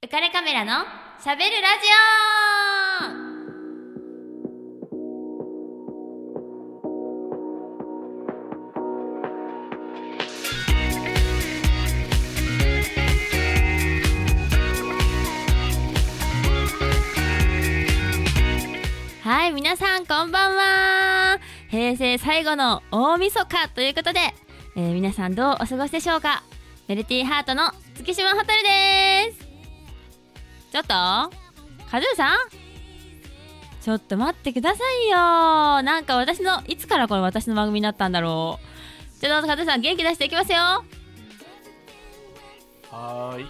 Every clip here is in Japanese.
浮かれカメラのしゃべるラジオ。はい皆さんこんばんは。平成最後の大晦日ということで、えー皆さんどうお過ごしでしょうか。メルティーハートの月島ホタルです。ちょっと？カズーさん？ちょっと待ってくださいよ。なんか私のいつからこれ私の番組になったんだろう？ちょっとカズーさん元気出していきますよ。はーい。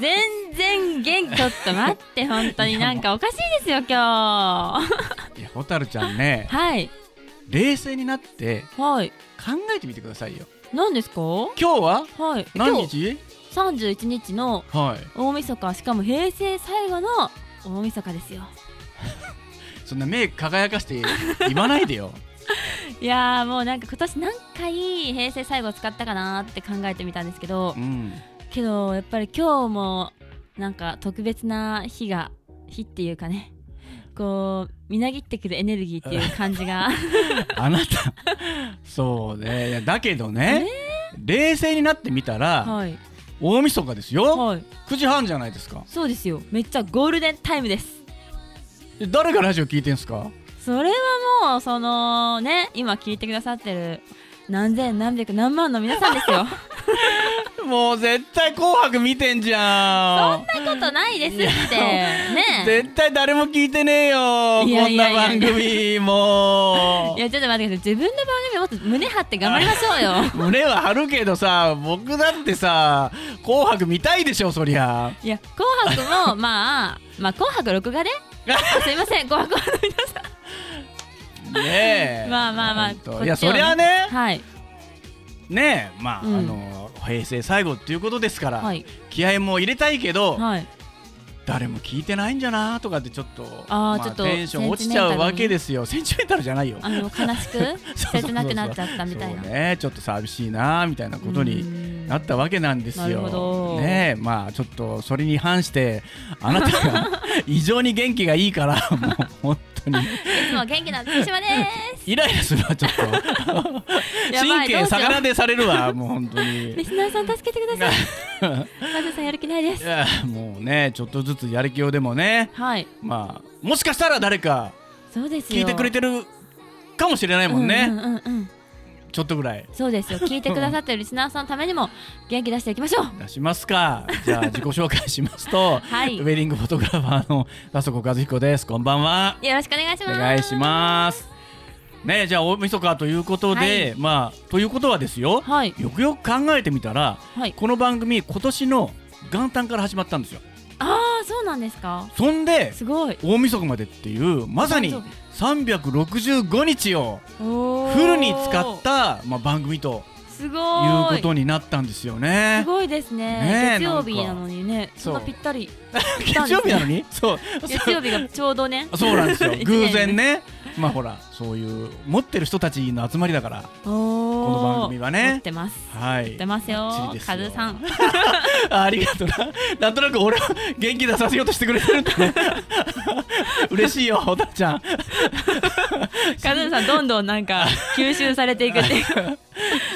全然元気ちょっと待って本当に。なんかおかしいですよ今日。いや、ホタルちゃんね、はい。冷静になってはい。考えてみてくださいよ。何ですか？今日は？はい。何日？31日のはい。大晦日しかも平成最後の大晦日ですよ そんな目輝かして言わないでよ。いやーもうなんか今年何回平成最後使ったかなって考えてみたんですけどうん。けどやっぱり今日もなんか特別な日が日っていうかねこうみなぎってくるエネルギーっていう感じが あなた、そうね。だけどね、冷静になってみたら、はい大晦日ですよ。はい。9時半じゃないですか。そうですよ。めっちゃゴールデンタイムです。で誰がラジオ聞いてんすか？それはもうそのね今聞いてくださってる何千何百何万の皆さんですよ もう絶対紅白見てんじゃん。そんなことないですって。ね絶対誰も聞いてねえよいやこんな番組も。いやちょっと待ってください。自分の番組もっと胸張って頑張りましょうよ。胸は張るけどさ僕だってさ「紅白」見たいでしょそりゃ。いや紅白もまあまあ紅白録画で？あすいません。紅白の皆さねえ。まあまあまあいやそりゃね。んはい。ねえまあ、うん。あの平成最後っていうことですから、はい。気合も入れたいけど、はい。誰も聞いてないんじゃなとかってちょっとまああーちょっとテンション落ちちゃうわけですよ。センチメンタルじゃないよ。あの悲しく？切なくなっちゃったみたいな。ねちょっと寂しいなみたいなことにになったわけなんですよ。ど。ねえまあちょっとそれに反してあなたが 異常に元気がいいからもう本当に。いつも元気な月島でイライラするわちょっと。神経逆なでされるわもう本当うに。リスナーさん助けてください。カズさんやる気ないです。いやもうねちょっとずつやる気をでもねはい。まあもしかしたら誰かそうですよ。聞いてくれてるかもしれないもんね、うんうんうんうんちょっとぐらい。そうですよ。聞いてくださってるリスナーさんのためにも元気出していきましょう。出しますか。じゃあ自己紹介しますと、はい。ウェディングフォトグラファーの田底和彦です。こんばんは。よろしくお願いします。お願いします。ねじゃあ大晦日ということで、まあということはですよ、はい。よくよく考えてみたらはい。この番組今年の元旦から始まったんですよ。ああそうなんですか。そんですごい。大晦日までっていうまさに365日をフルに使った、まあ、番組とすごい。ういことになったんですよね。す。ごいですね。ねえ月曜日なのにねそんなぴったり。月曜日なのに？そう。月曜日がちょうどね。そうなんですよ。偶然ねまあほらそういう持ってる人たちの集まりだからこの番組はね持ってますはい持ってますよカズさん あありがとうな。なんとなく俺を元気出させようとしてくれてるんだね。嬉しいよ、ほたちゃん。カズさんどんどんなんか吸収されていくっていう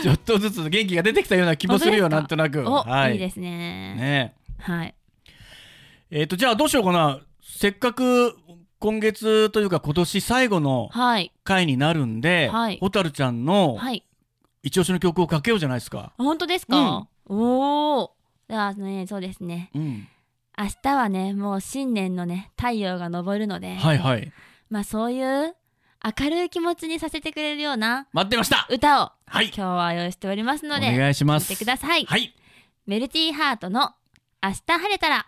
ちょっとずつ元気が出てきたような気もするよ、なんとなく。お、はいいですねねはいえ。っ、と、じゃあどうしようかな。せっかく今月というか今年最後のはい回になるんで、はいほたるちゃんのはい一押しの曲をかけようじゃないですか。あ本当ですか、おおじゃあねそうですねうん。明日はねもう新年のね太陽が昇るので、はいはい。まあそういう明るい気持ちにさせてくれるような待ってました。歌をはい。今日は用意しておりますのおで願いします。てください、はい。メルティーハートの明日晴れたら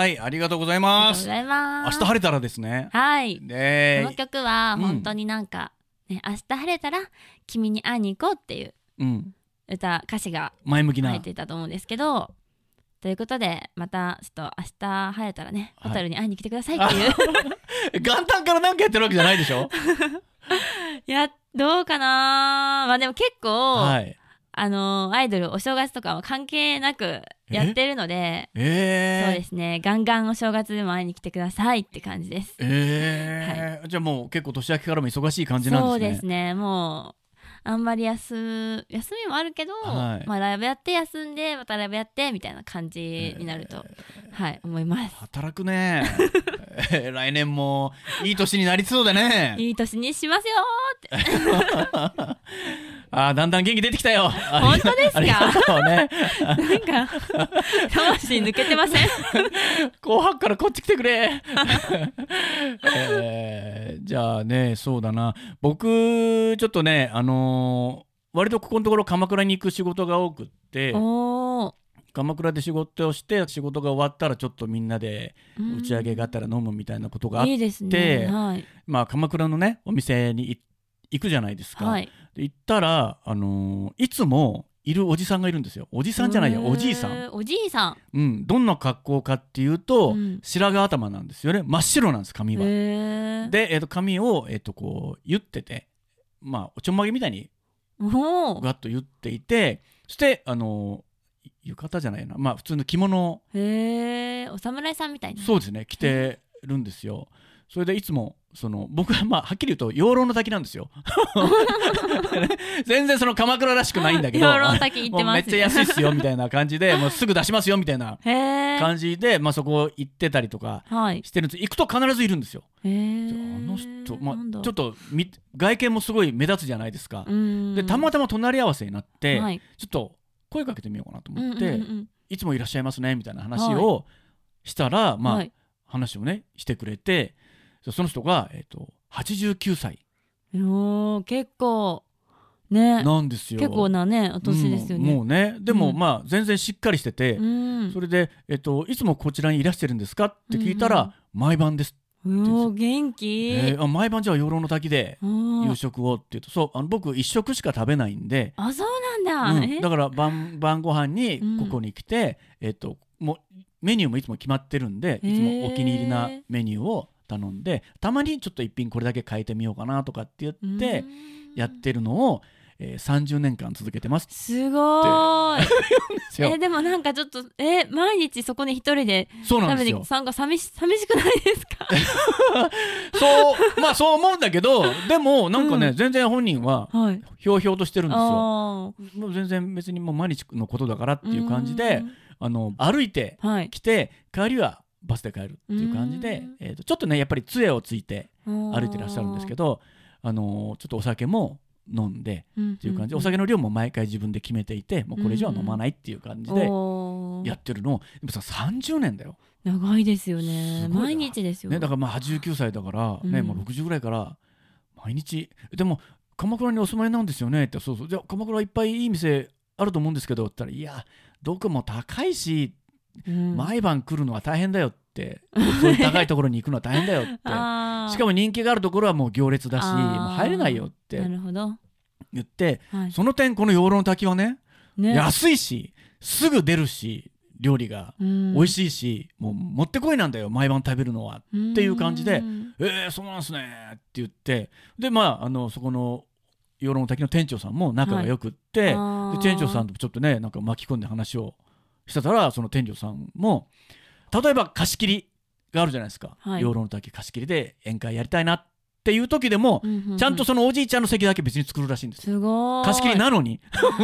はいありがとうございありますがとうございます。明日晴れたらですね。はい。こでの曲はうん。本当になんか、ね明日晴れたら君に会いに行こうっていううん。歌歌詞が前向きな。入っていたと思うんですけどということでまたちょっと明日晴れたらねはい。ホタルに会いに来てくださいっていう、元旦からなんかやってるわけじゃないでしょ？い、やどうかな？まあでも結構、はい。あのアイドルお正月とかは関係なくやってるのでえー、そうですね。ガンガンお正月でも会いに来てくださいって感じです。えー。じゃあもう結構年明けからも忙しい感じなんですね。そうですね。もうあんまり休休みもあるけど、はい。まあ、ライブやって休んでまたライブやってみたいな感じになると、はい思います。働くね。え ー来年もいい年になりそうだね。いい年にしますよーって あーだんだん元気出てきたよ。本当ですか？ありがとうね。なんか魂抜けてません？紅白からこっち来てくれ、えーじゃあねそうだな。僕ちょっとねあのー割とここのところ鎌倉に行く仕事が多くって鎌倉で仕事をして仕事が終わったらちょっとみんなでうん。打ち上げがあったら飲むみたいなことがあって、いいですね。はい、まあ鎌倉のねお店にい行くじゃないですか、はい、で行ったら、あのーいつもいるおじさんがいるんですよ。おじさんじゃないやおじいさん、おじいさん。うん、どんな格好かっていうと、うん。白髪頭なんですよね。真っ白なんです髪は。で、えー、と髪を、えー、とこう言ってて。まあおちょんまげみたいにガッと言っていて。そしてあのー浴衣じゃないな。まあ普通の着物。をへえお侍さんみたいなそうですね。着てるんですよ。それでいつもその僕はまあはっきり言うと養老の滝なんですよ。全然その鎌倉らしくないんだけど養老の滝行ってますめっちゃ安いっすよみたいな感じでもうすぐ出しますよみたいな感じで、まあ、そこ行ってたりとかはい。してるんです。行くと必ずいるんですよ。へあえの人、まあちょっとみ外見もすごい目立つじゃないですか。うんでたまたま隣り合わせになって、はい。ちょっと声かけてみようかなと思って、うんうんうんいつもいらっしゃいますねみたいな話をしたら、まあ、はい。話をねしてくれてその人が、えー、と89歳。おー結構ね。なんですよ。結構なねお年ですよね、うんもうね。でも、うん。まあ全然しっかりしてて、うん。それで、えっと「いつもこちらにいらしてるんですか?」って聞いたら「毎晩です」うおー元気、えーあ毎晩じゃあ養老の滝で夕食をって言うとそうあの僕一食しか食べないんで、あそうなんだ、うん。え？だから晩晩ご飯にうん。ここに来て、えっともうメニューもいつも決まってるんでいつもお気に入りなメニューを頼んでたまにちょっと一品これだけ変えてみようかなとかって言ってうん。やってるのを、えー30年間続けてます。すごーい。えでもなんかちょっとえ毎日そこに一人でそうなんですよ。食べに参加寂し寂しくないですか？そうまあそう思うんだけどでもなんかね、うん。全然本人ははい。ひょうひょうとしてるんですよ。あもう全然別にもう毎日のことだからってーいう感じでうん。あの歩いてはい。来て帰りはバスで帰るっていう感じでうん、えー、とちょっとねやっぱり杖をついて歩いてらっしゃるんですけどど、あのーちょっとお酒も飲んでっていう感じ。で、お酒の量も毎回自分で決めていてもうこれ以上は飲まないっていう感じでやってるのをでもさ30年だよ、長いですよね。毎日ですよ。ね、だからまあ89歳だから、ねうんもう60ぐらいから毎日でも鎌倉にお住まいなんですよね。ってそうそう。じゃあ鎌倉いっぱいいい店あると思うんですけどって言ったらいやどこも高いしうん。毎晩来るのは大変だよって、そういう高いところに行くのは大変だよって。しかも人気があるところはもう行列だしもう入れないよって。言ってはい。その点この養老の滝はねね。安いしすぐ出るし料理がうん。美味しいし、もうもってこいなんだよ毎晩食べるのはっていう感じでうん。えー、そうなんすねって言ってでまああのそこの養老の滝の店長さんも仲が良くって、あー。で店長さんとちょっとねなんか巻き込んで話をしてたらその店長さんも例えば貸し切りがあるじゃないですか、はい。養老の滝貸し切りで宴会やりたいなっていう時でも、うんうんうん。ちゃんとそのおじいちゃんの席だけ別に作るらしいんです。すごい。貸し切りなのに。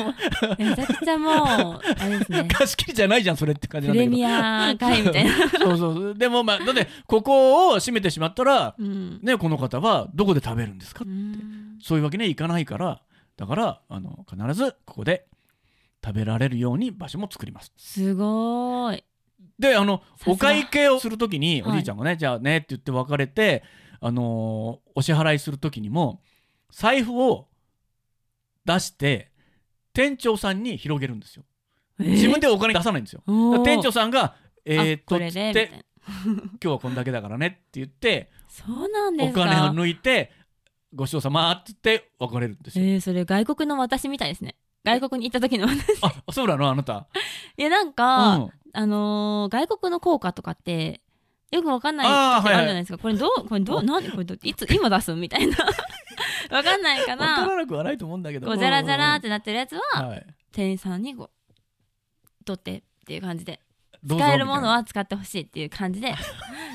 めちゃくちゃもうあれですね。貸し切りじゃないじゃんそれって感じなんだけど。プレミア会みたいな、そうそうでもまあだってここを閉めてしまったらうん。ねこの方はどこで食べるんですかうん。そういうわけにはいかないからだからあの必ずここで食べられるように場所も作ります。すごい。であのお会計をするときにはい。おじいちゃんがね、じゃあねって言って別れて、あのーお支払いするときにも財布を出して店長さんに広げるんですよ。自分でお金出さないんですよ。店長さんがえー、っとこれでみたいな。今日はこんだけだからねって言ってそうなんですか。お金を抜いてごちそうさまって言って別れるんですよ。えー、それ外国の私みたいですね外国に行った時の私あそうなの？あなた。いやなんか、うん。あのー外国の効果とかってよくわかんない時あるじゃはいはいない。ですか、これどうこれどう何これいつ今出す？みたいな。わかんないか分かららなくはないと思うんだけど。こうザラザラってなってるやつは、はい、店員さんにこう取ってっていう感じで。使えるものは使ってほしいっていう感じで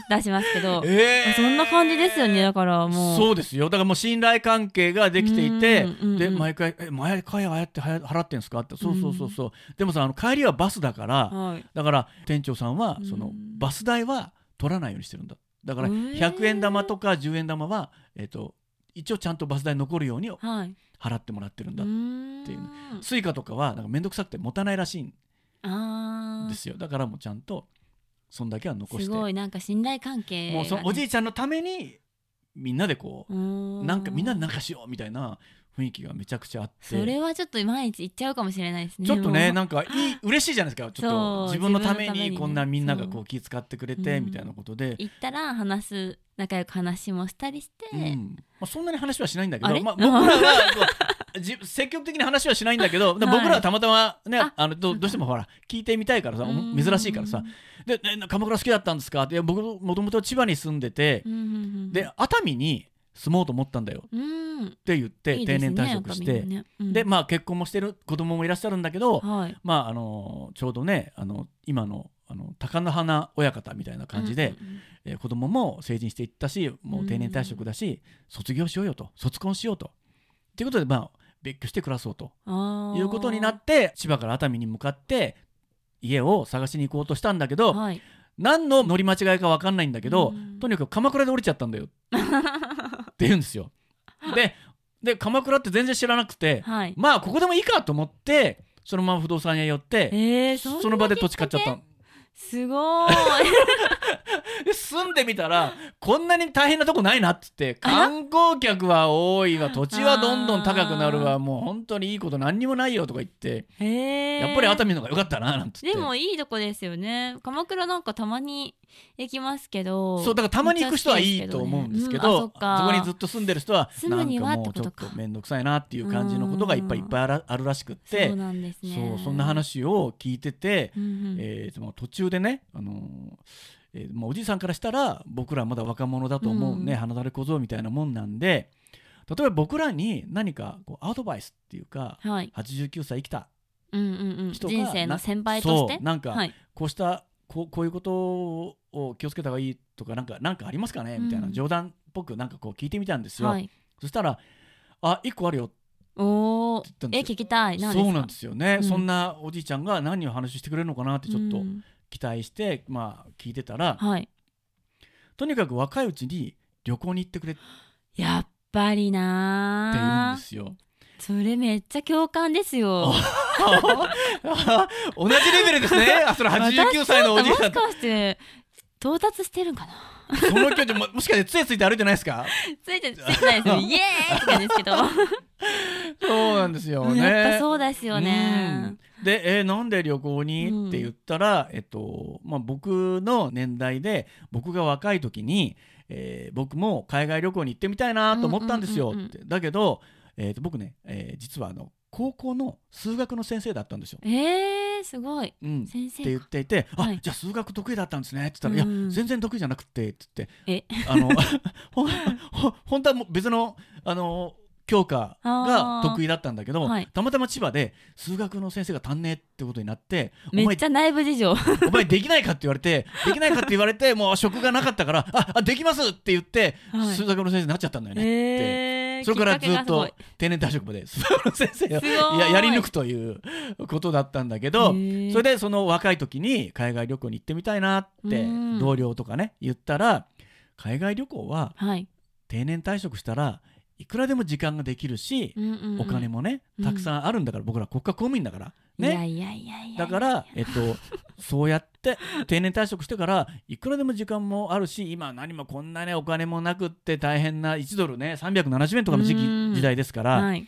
出しますけどな、えー。そんな感じですよね。だからもう。そうですよ。だからもう信頼関係ができていてうんうんうんで毎回「え毎回ああやって払ってんすか?」って「そうそうそうそう、でもさあの帰りはバスだからはい。だから店長さんはうん。そのバス代は取らないようにしてるんだ。だからへー。100円玉とか10円玉は、えっと一応ちゃんとバス代残るようにはい。払ってもらってるんだ、うーんっていう。 Suica とかはなんか面倒くさくて持たないらしいんですよ。だからもうちゃんとそんだけは残して。すごいなんか信頼関係もうそのおじいちゃんのためにみんなでこううなんかみんなでなんかしようみたいな雰囲気がめちゃくちゃあって。それはちょっと毎日行っちゃうかもしれないですねちょっとねなんかいい嬉しいじゃないですか。ちょっと自分のためにこんなみんながこそう気遣ってくれてうんみたいなことで、行ったら話す仲良く話もしたりして、うん。まあ、そんなに話はしないんだけど、まあ、僕らはこ うじ積極的に話はしないんだけど、僕らはたまたまねあ。あのどどうしてもほら聞いてみたいからさ珍しいからさ「でね鎌倉好きだったんですか?」って僕もともと千葉に住んでて、うんうんうんで熱海に住もうと思ったんだよ。うん。って言って定年退職して。ね。うん。でまあ結婚もしてる子供もいらっしゃるんだけど、はい。まああのちょうどねあの今のあの貴乃花親方みたいな感じで、うんうんうん。えー子供も成人していったしもう定年退職だし、卒業しようよと。卒婚しようと。ということでまあ別居して暮らそうということになって千葉から熱海に向かって家を探しに行こうとしたんだけど、はい。何の乗り間違いか分かんないんだけど、うん。とにかく鎌倉で降りちゃったんだよ。って言うんですよ。でで鎌倉って全然知らなくて、はい。まあここでもいいかと思ってそのまま不動産屋寄って、えー、その場で土地買っちゃったのすごーい。で住んでみたらこんなに大変なとこないなっつって観光客は多いわ。土地はどんどん高くなるわ。もう本当にいいこと何にもないよとか言ってやっぱり熱海の方が良かったななんてでもいいとこですよね。鎌倉なんかたまに行きますけどそうだからたまに行く人はいいと思うんですけど、うんあそこにずっと住んでる人はなんかもうちょっと面倒くさいなっていう感じのことがいっぱいいっぱいあるらしくってそうそんな話を聞いてて、うんうん。えーその途中でね、あのーえーまあ、おじいさんからしたら僕らまだ若者だと思うね、うん。花だれ小僧みたいなもんなんで例えば僕らに何かこうアドバイスっていうかはい。89歳生きたうんうんうん。人生の先輩として？なんかはい。こうしたこうこういうことを気をつけた方がいいとかなんかなんかありますかね？みたいなうん冗談っぽくなんかこう聞いてみたんですよ、はい。そしたら「あ一個あるよ」おえ聞きたい。そうなんですよね、うん。そんなおじいちゃんが何を話してくれるのかなってちょっとうん期待して、まあ聞いてたら、はい。とにかく若いうちに旅行に行ってくれって。やっぱり言うんですよ。それめっちゃ共感ですよ。同じレベルですね。あ、それ89歳のおじいさんもしかして到達してるんかな？その距離ももしかして杖ついて歩いてないですか？ついてついてないですよ イエーイって感じですけどそうなんですよね。やっぱそうですよねうんで、えーなんで旅行に、うんって言ったら、えっとまあ、僕の年代で僕が若い時に、えー僕も海外旅行に行ってみたいなと思ったんですよ。だけど、えーと僕ね、えー実はあの高校の数学の先生だったんですよ。えー、すごい。うん、先って言っ生ていて「あ、はい。じゃあ数学得意だったんですね」って言ったら「うん。いや全然得意じゃなくて」って言って。え？あの ほんほ本当はもう別のあの教科が得意だったんだけど、はい。たまたま千葉で数学の先生が足んねえってことになって「お前めっちゃ内部事情。お前できないか?」って言われて「できないか?」って言われてもう職がなかったから「ああできます!」って言って、はい。数学の先生になっちゃったんだよね。えーそれからずっと定年退職まで数学の先生をややり抜くということだったんだけど、それでその若い時に海外旅行に行ってみたいなってうん。同僚とかね言ったら海外旅行ははい、定年退職したらいくらでも時間ができるし、うんうんうん。お金もねうんたくさんあるんだから、僕ら国家公務員だからね。だから、えっと、そうやって定年退職してからいくらでも時間もあるし今何もこんなねお金もなくって大変な1ドルね370円とかの時期うん。時代ですから、はい。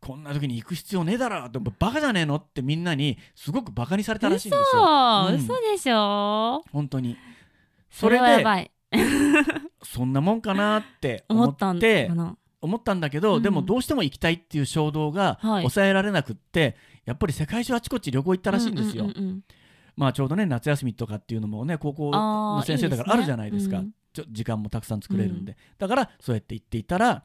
こんな時に行く必要ねえだろってバカじゃねえのってみんなにすごくバカにされたらしいんですよ。嘘、うん。嘘でしょ？本当に。それではやばい。そんなもんかなって思って思ったんだけど、うん。でもどうしても行きたいっていう衝動がはい。抑えられなくって、やっぱり世界中あちこち旅行行ったらしいんですよ、うんうんうんうんまあちょうどね夏休みとかっていうのもね高校あのー先生だからあるじゃないですか。ね。ちょ時間もたくさん作れるんで、だからそうやって行っていたら、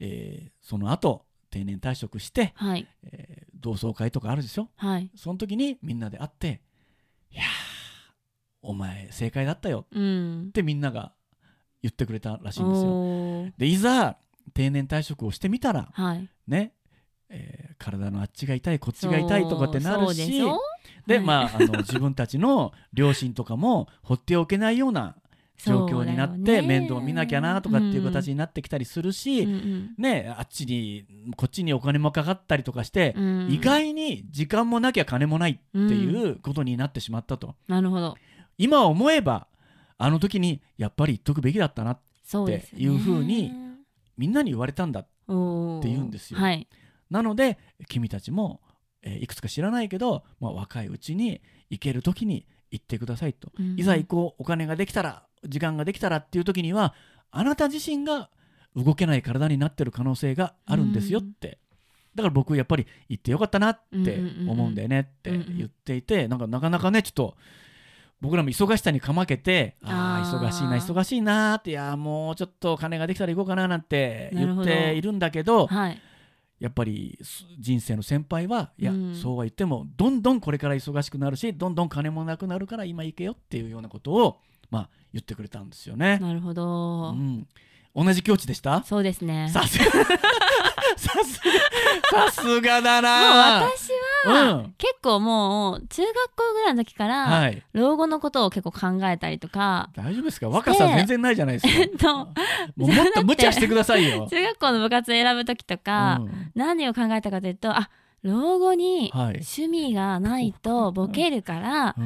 えーその後定年退職して、はい。えー同窓会とかあるでしょ？はい。その時にみんなで会って「いやーお前正解だったよ」うん。ってみんなが言ってくれたらしいんですよ。おー。でいざ定年退職をしてみたらはい。ね、えー体のあっちが痛いこっちが痛いとかってなるしで、はい。まああの自分たちの両親とかも放っておけないような状況になって、ね。面倒見なきゃなとかっていう形になってきたりするし、うんうんね、あっちにこっちにお金もかかったりとかして、うん。意外に時間もなきゃ金もないっていうことになってしまったと、なるほど。今思えばあの時にやっぱり言っとくべきだったなっていう風にみんなに言われたんだって言うんですよ。はいなので君たちも、えーいくつか知らないけど、まあ、若いうちに行ける時に行ってくださいと、うん。いざ行こうお金ができたら時間ができたらっていう時にはあなた自身が動けない体になってる可能性があるんですよって、だから僕やっぱり行ってよかったなって思うんだよねって言っていて、なんかなかなかねちょっと僕らも忙しさにかまけてああ忙しいな忙しいなっていやもうちょっと金ができたら行こうかななんて言っているんだけどはいやっぱりす人生の先輩はいや、うん。そうは言ってもどんどんこれから忙しくなるしどんどん金もなくなるから今行けよっていうようなことを、まあ、言ってくれたんですよね。なるほど、うん、同じ境地でした？そうですね。さすが。さすがだな。私は、うん。結構もう中学校ぐらいの時から、はい。老後のことを結構考えたりとか大丈夫ですか？若さ全然ないじゃないですか。えっともっと無茶してくださいよ、中学校の部活選ぶ時とか、うん。何を考えたかというとあ老後にはい。趣味がないとボケるから、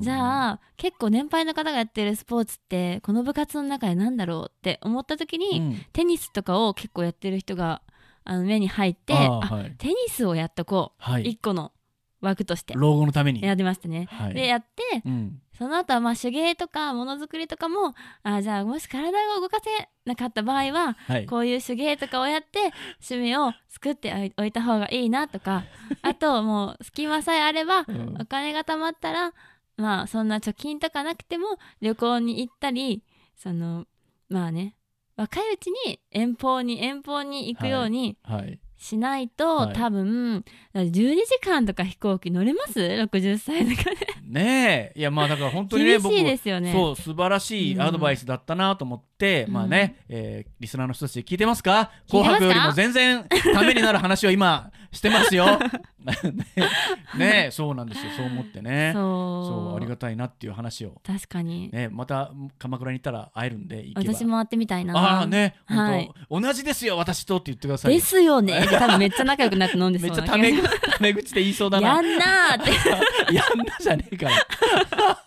じゃあ結構年配の方がやってるスポーツってこの部活の中で何だろうって思った時に、うん。テニスとかを結構やってる人があの目に入ってはい。テニスをやっとこう、はい。一個の枠として老後のために。やってましたね。はい。でやってうん。その後はまあ手芸とかものづくりとかもあじゃあもし体を動かせなかった場合ははい。こういう手芸とかをやって趣味を作っておいた方がいいなとか あともう隙間さえあればうん。お金が貯まったらまあそんな貯金とかなくても旅行に行ったりそのまあね若いうちに遠方に遠方に行くようにはい。しないと、はい。多分12時間とか飛行機乗れます ?60 歳とかで。ねえ。いやまあだから本当にね 厳僕しいですよね。そう素晴らしいアドバイスだったなと思って、うん。まあね、えーリスナーの人たち聞いてますか？紅白よりも全然ためになる話を今してますよ ねそうなんですよ。そう思ってね。そう。ありがたいなっていう話を。確かに、ねまた鎌倉に行ったら会えるんで私も会ってみたいな。ああねはい。同じですよ私とって言ってください。よですよね。で多分めっちゃ仲良くなって飲んで めそうな気がっちゃタメタメ口で言いそうだな。やんなーって。やんなじゃねえから。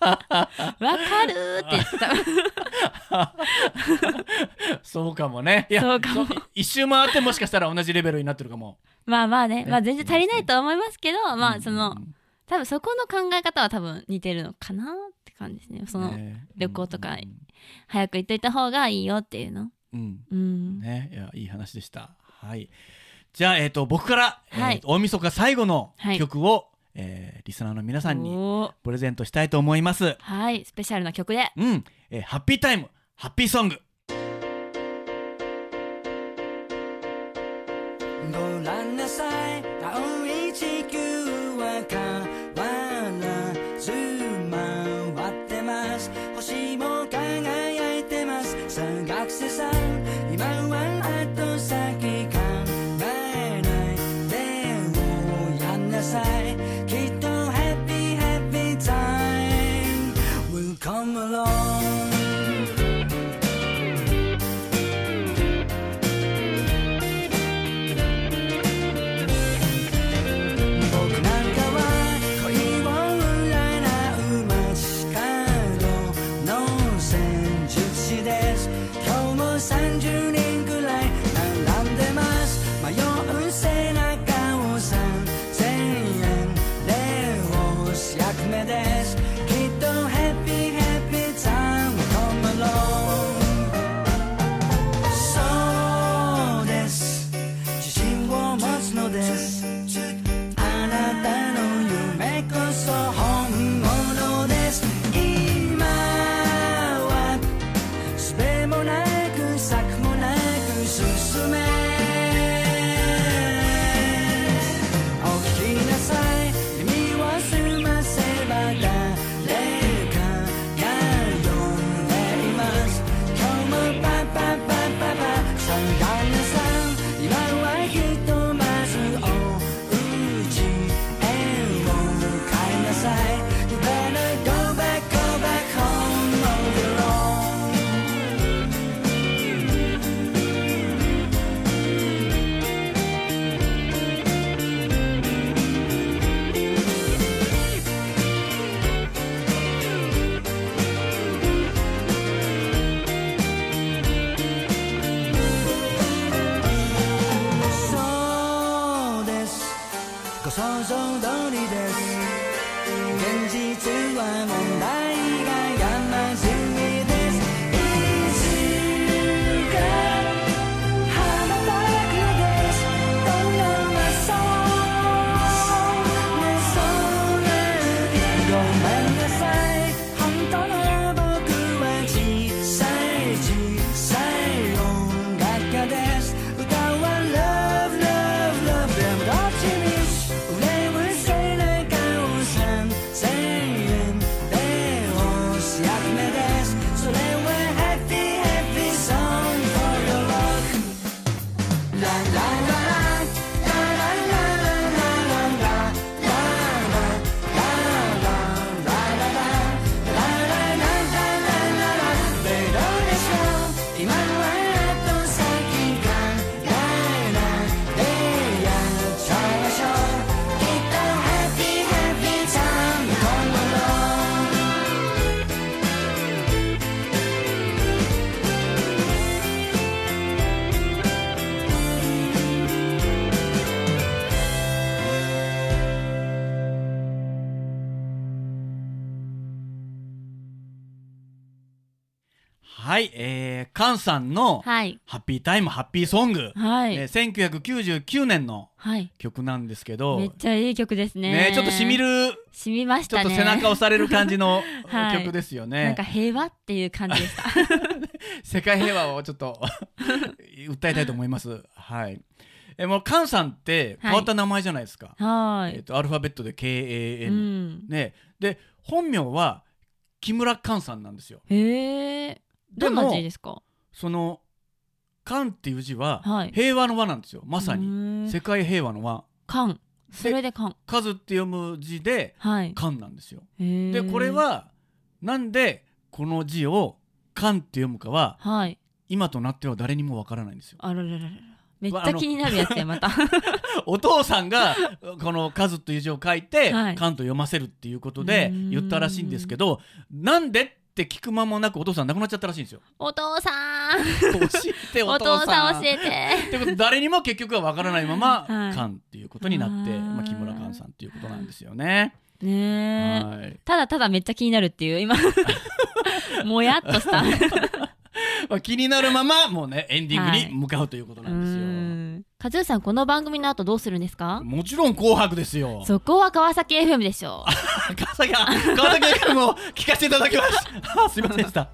わかるーって言ってた。そうかもね。いやそうかも。一周回ってもしかしたら同じレベルになってるかも。まあまあね、ね。まあ全然足りないとは思いますけど、まあそのうん多分そこの考え方は多分似てるのかなって感じですね。その、ね。旅行とかうん早く行っといた方がいいよっていうの。うん。うん、ね。いやいい話でした。はい。じゃあえっ、と僕から、はい。えーと大晦日最後のはい。曲を、えーリスナーの皆さんにプレゼントしたいと思います。はい。スペシャルな曲で。うん、えーハッピータイムハッピーソングご覧なさいカンさんのはい。ハッピータイムハッピーソング、はい、えー1999年のはい。曲なんですけど。めっちゃいい曲ですね。ねちょっとしみるしみましちょっとたね背中押される感じの はい。曲ですよなんねか。平和っていう感じでした 世界平和をちょっと 訴えたいと思います。はい。えもうカンさんって変わった名前じゃないですか。はい。えっとアルファベットでう KAN、ん。ね。で本名は木村カンさんなんですよ。へえどんな字ですか？そのカンっていう字ははい。平和の和なんですよ。まさに。に世界平和の和。缶それで缶数って読む字ではい。カンなんですよ。へでこれはなんでこの字をカンって読むかははい。今となっては誰にもわからないんですよ。あららららら。めっちゃ気になるやつやまた。お父さんがこの「数」という字を書いてはい「カン」と読ませるっていうことで言ったらしいんですけどなんでって聞く間もなくお父さん亡くなっちゃったらしいんですよ。お父さん。教えておお父さん。父さん教えて。ってことで誰にも結局は分からないまま「はい。カン」っていうことになって、まあ、木村カンさんっていうことなんですよね。ねえ。はい。ただただめっちゃ気になるっていう今。もやっとした。まあ、気になるままもうねエンディングに向かうということうなんですよ。んカズーさんこの番組の後どうするんですか？もちろん「紅白」ですよ。そこは川崎 FM でしょ 川崎あ川崎 FM も聞かせていただきます。あ すいませんでした。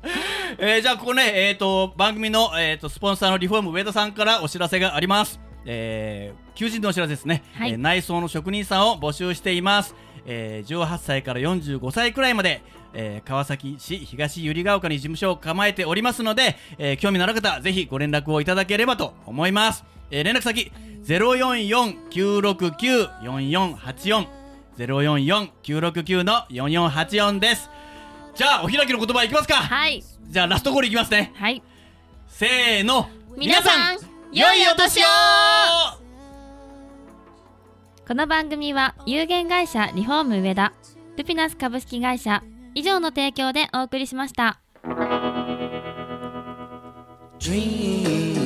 えーじゃあここねえっ、と番組のえっ、とスポンサーのリフォーム上田さんからお知らせがあります。えー求人のお知らせですね、はいえー内装の職人さんを募集しています。えー18歳から45歳くらいまで、えー川崎市東百合ヶ丘に事務所を構えておりますので、えー興味のある方ぜひご連絡をいただければと思います。えー連絡先044-969-4484 044-969の4484です。じゃあお開きの言葉いきますか。はいじゃあラストゴールいきますね。はいせーの。皆さん良いお年をこの番組は有限会社リフォーム上田ルピナス株式会社以上の提供でお送りしました Dream